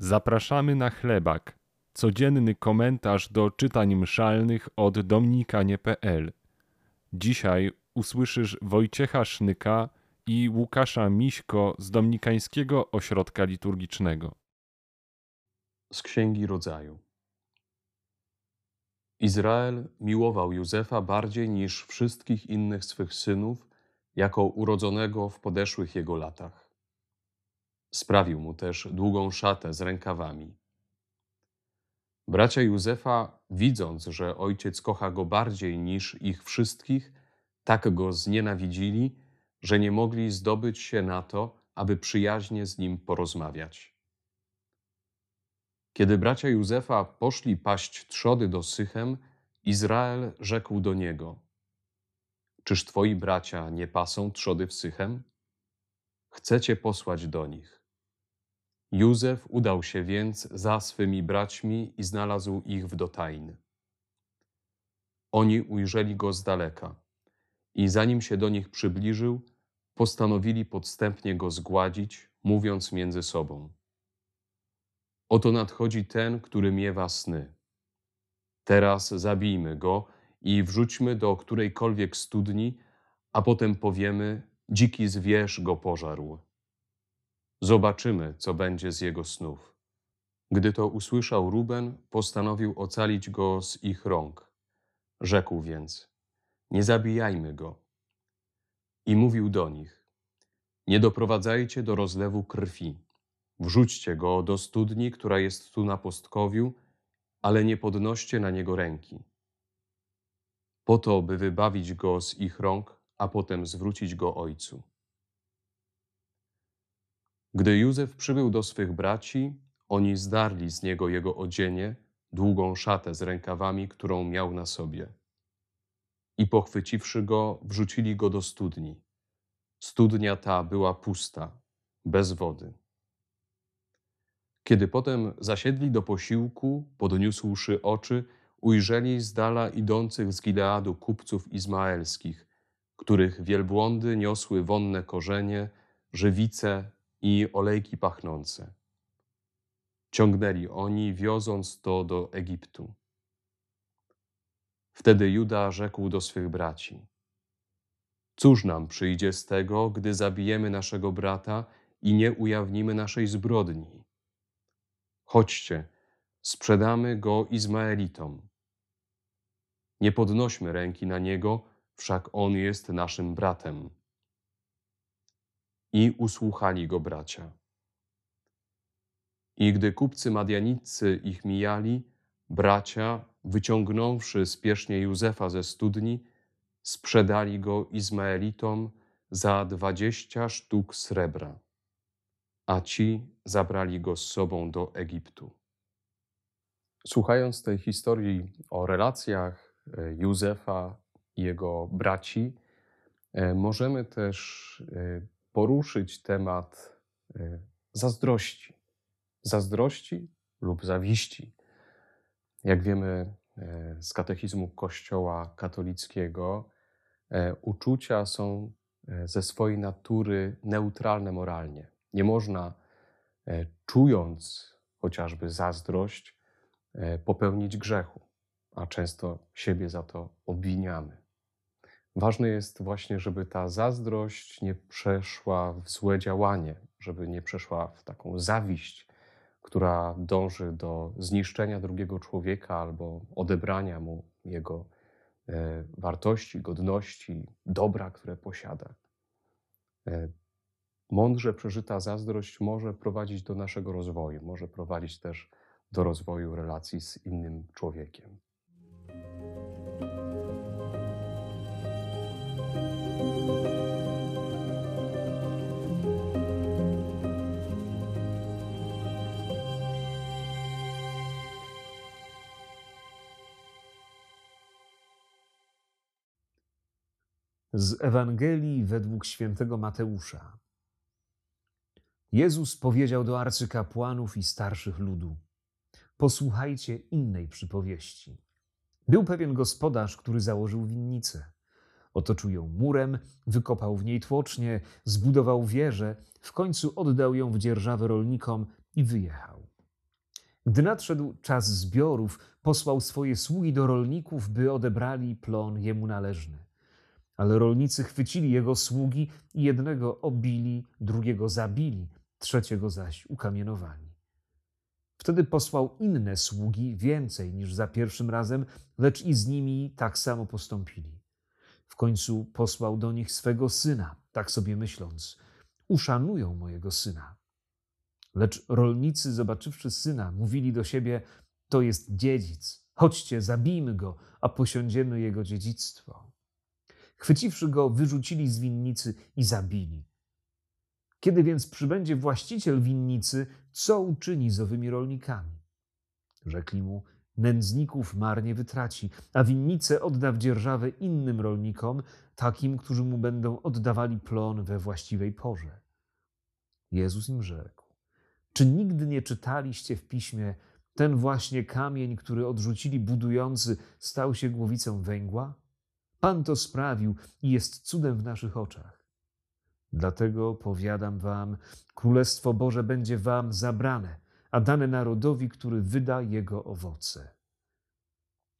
Zapraszamy na chlebak. Codzienny komentarz do czytań mszalnych od dominikanie.pl. Dzisiaj usłyszysz Wojciecha Sznyka i Łukasza Miśko z Dominikańskiego Ośrodka Liturgicznego. Z Księgi Rodzaju. Izrael miłował Józefa bardziej niż wszystkich innych swych synów, jako urodzonego w podeszłych jego latach. Sprawił mu też długą szatę z rękawami. Bracia Józefa, widząc, że ojciec kocha go bardziej niż ich wszystkich, tak go znienawidzili, że nie mogli zdobyć się na to, aby przyjaźnie z nim porozmawiać. Kiedy bracia Józefa poszli paść trzody do Sychem, Izrael rzekł do niego: Czyż twoi bracia nie pasą trzody w Sychem? Chcecie posłać do nich. Józef udał się więc za swymi braćmi i znalazł ich w Dotain. Oni ujrzeli go z daleka i zanim się do nich przybliżył, postanowili podstępnie go zgładzić, mówiąc między sobą: Oto nadchodzi ten, który miewa sny. Teraz zabijmy go i wrzućmy do którejkolwiek studni, a potem powiemy: Dziki zwierz go pożarł. Zobaczymy, co będzie z jego snów. Gdy to usłyszał Ruben, postanowił ocalić go z ich rąk. Rzekł więc: Nie zabijajmy go. I mówił do nich: Nie doprowadzajcie do rozlewu krwi. Wrzućcie go do studni, która jest tu na postkowiu, ale nie podnoście na niego ręki. Po to, by wybawić go z ich rąk, a potem zwrócić go ojcu. Gdy Józef przybył do swych braci, oni zdarli z niego jego odzienie, długą szatę z rękawami, którą miał na sobie. I pochwyciwszy go, wrzucili go do studni. Studnia ta była pusta, bez wody. Kiedy potem zasiedli do posiłku, podniósłszy oczy, ujrzeli z dala idących z Gileadu kupców izmaelskich, których wielbłądy niosły wonne korzenie, żywice i olejki pachnące. Ciągnęli oni, wioząc to do Egiptu. Wtedy Juda rzekł do swych braci: Cóż nam przyjdzie z tego, gdy zabijemy naszego brata i nie ujawnimy naszej zbrodni? Chodźcie, sprzedamy go Izmaelitom. Nie podnośmy ręki na niego, wszak on jest naszym bratem. I usłuchali go bracia. I gdy kupcy madianicy ich mijali, bracia, wyciągnąwszy spiesznie Józefa ze studni, sprzedali go Izmaelitom za dwadzieścia sztuk srebra, a ci zabrali go z sobą do Egiptu. Słuchając tej historii o relacjach e, Józefa i jego braci, e, możemy też e, poruszyć temat zazdrości. Zazdrości lub zawiści. Jak wiemy z katechizmu Kościoła katolickiego, uczucia są ze swojej natury neutralne moralnie. Nie można, czując chociażby zazdrość, popełnić grzechu, a często siebie za to obwiniamy. Ważne jest właśnie, żeby ta zazdrość nie przeszła w złe działanie, żeby nie przeszła w taką zawiść, która dąży do zniszczenia drugiego człowieka albo odebrania mu jego e, wartości, godności, dobra, które posiada. E, mądrze przeżyta zazdrość może prowadzić do naszego rozwoju, może prowadzić też do rozwoju relacji z innym człowiekiem. Z Ewangelii według świętego Mateusza. Jezus powiedział do arcykapłanów i starszych ludu: Posłuchajcie innej przypowieści. Był pewien gospodarz, który założył winnicę. Otoczył ją murem, wykopał w niej tłocznie, zbudował wieżę, w końcu oddał ją w dzierżawę rolnikom i wyjechał. Gdy nadszedł czas zbiorów, posłał swoje sługi do rolników, by odebrali plon jemu należny. Ale rolnicy chwycili jego sługi i jednego obili, drugiego zabili, trzeciego zaś ukamienowali. Wtedy posłał inne sługi, więcej niż za pierwszym razem, lecz i z nimi tak samo postąpili. W końcu posłał do nich swego syna, tak sobie myśląc: Uszanują mojego syna. Lecz rolnicy, zobaczywszy syna, mówili do siebie: To jest dziedzic, chodźcie, zabijmy go, a posiądziemy jego dziedzictwo. Chwyciwszy go, wyrzucili z winnicy i zabili. Kiedy więc przybędzie właściciel winnicy, co uczyni z owymi rolnikami? Rzekli mu: Nędzników marnie wytraci, a winnicę odda w dzierżawę innym rolnikom, takim, którzy mu będą oddawali plon we właściwej porze. Jezus im rzekł: Czy nigdy nie czytaliście w piśmie, ten właśnie kamień, który odrzucili budujący, stał się głowicą węgła? Pan to sprawił i jest cudem w naszych oczach. Dlatego powiadam wam, Królestwo Boże będzie wam zabrane, a dane narodowi, który wyda jego owoce.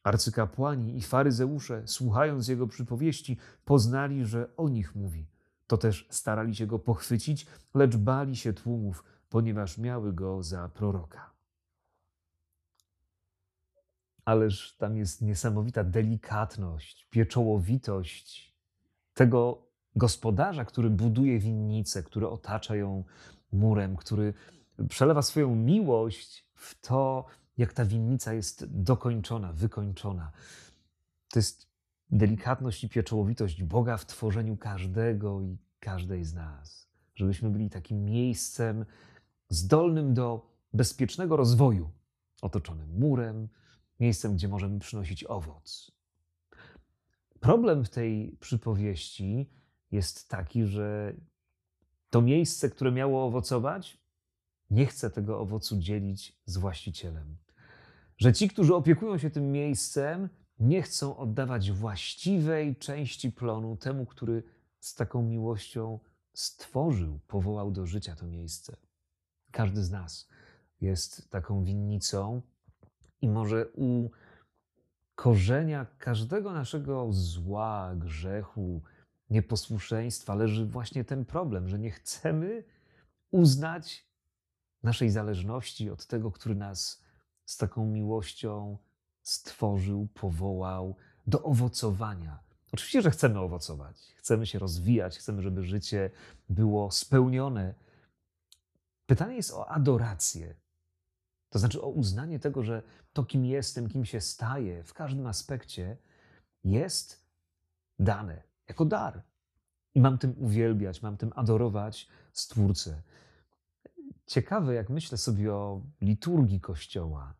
Arcykapłani i faryzeusze, słuchając jego przypowieści, poznali, że o nich mówi. To też starali się go pochwycić, lecz bali się tłumów, ponieważ miały go za proroka. Ależ tam jest niesamowita delikatność, pieczołowitość tego gospodarza, który buduje winnicę, który otacza ją murem, który przelewa swoją miłość w to, jak ta winnica jest dokończona, wykończona. To jest delikatność i pieczołowitość Boga w tworzeniu każdego i każdej z nas. Żebyśmy byli takim miejscem zdolnym do bezpiecznego rozwoju, otoczonym murem, miejscem, gdzie możemy przynosić owoc. Problem w tej przypowieści jest taki, że to miejsce, które miało owocować, nie chce tego owocu dzielić z właścicielem. Że ci, którzy opiekują się tym miejscem, nie chcą oddawać właściwej części plonu temu, który z taką miłością stworzył, powołał do życia to miejsce. Każdy z nas jest taką winnicą i może u korzenia każdego naszego zła, grzechu, nieposłuszeństwa leży właśnie ten problem, że nie chcemy uznać naszej zależności od tego, który nas z taką miłością stworzył, powołał do owocowania. Oczywiście, że chcemy owocować, chcemy się rozwijać, chcemy, żeby życie było spełnione. Pytanie jest o adorację. To znaczy o uznanie tego, że to, kim jestem, kim się staję w każdym aspekcie, jest dane jako dar. I mam tym uwielbiać, mam tym adorować Stwórcę. Ciekawe, jak myślę sobie o liturgii Kościoła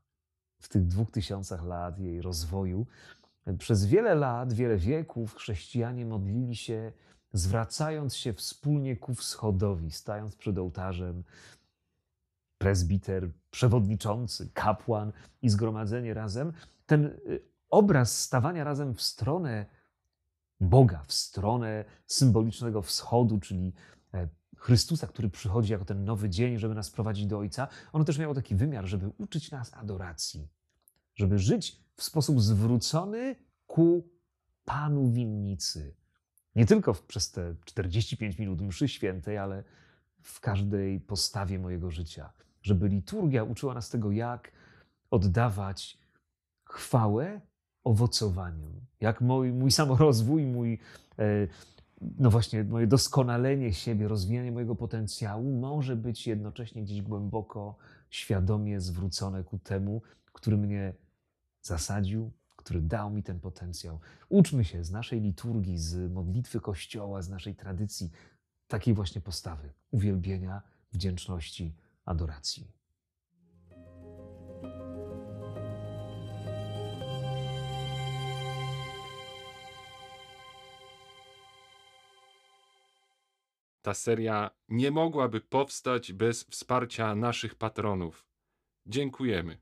w tych dwóch tysiącach lat jej rozwoju. Przez wiele lat, wiele wieków chrześcijanie modlili się, zwracając się wspólnie ku wschodowi, stając przed ołtarzem, prezbiter, przewodniczący, kapłan i zgromadzenie razem. Ten y, obraz stawania razem w stronę Boga, w stronę symbolicznego wschodu, czyli e, Chrystusa, który przychodzi jako ten nowy dzień, żeby nas prowadzić do Ojca, ono też miało taki wymiar, żeby uczyć nas adoracji, żeby żyć w sposób zwrócony ku Panu winnicy. Nie tylko przez te 45 minut mszy świętej, ale w każdej postawie mojego życia. Żeby liturgia uczyła nas tego, jak oddawać chwałę owocowaniu, jak mój, mój samorozwój, mój, e, no właśnie, moje doskonalenie siebie, rozwijanie mojego potencjału może być jednocześnie gdzieś głęboko, świadomie zwrócone ku temu, który mnie zasadził, który dał mi ten potencjał. Uczmy się z naszej liturgii, z modlitwy Kościoła, z naszej tradycji takiej właśnie postawy uwielbienia, wdzięczności, adoracji. Ta seria nie mogłaby powstać bez wsparcia naszych patronów. Dziękujemy.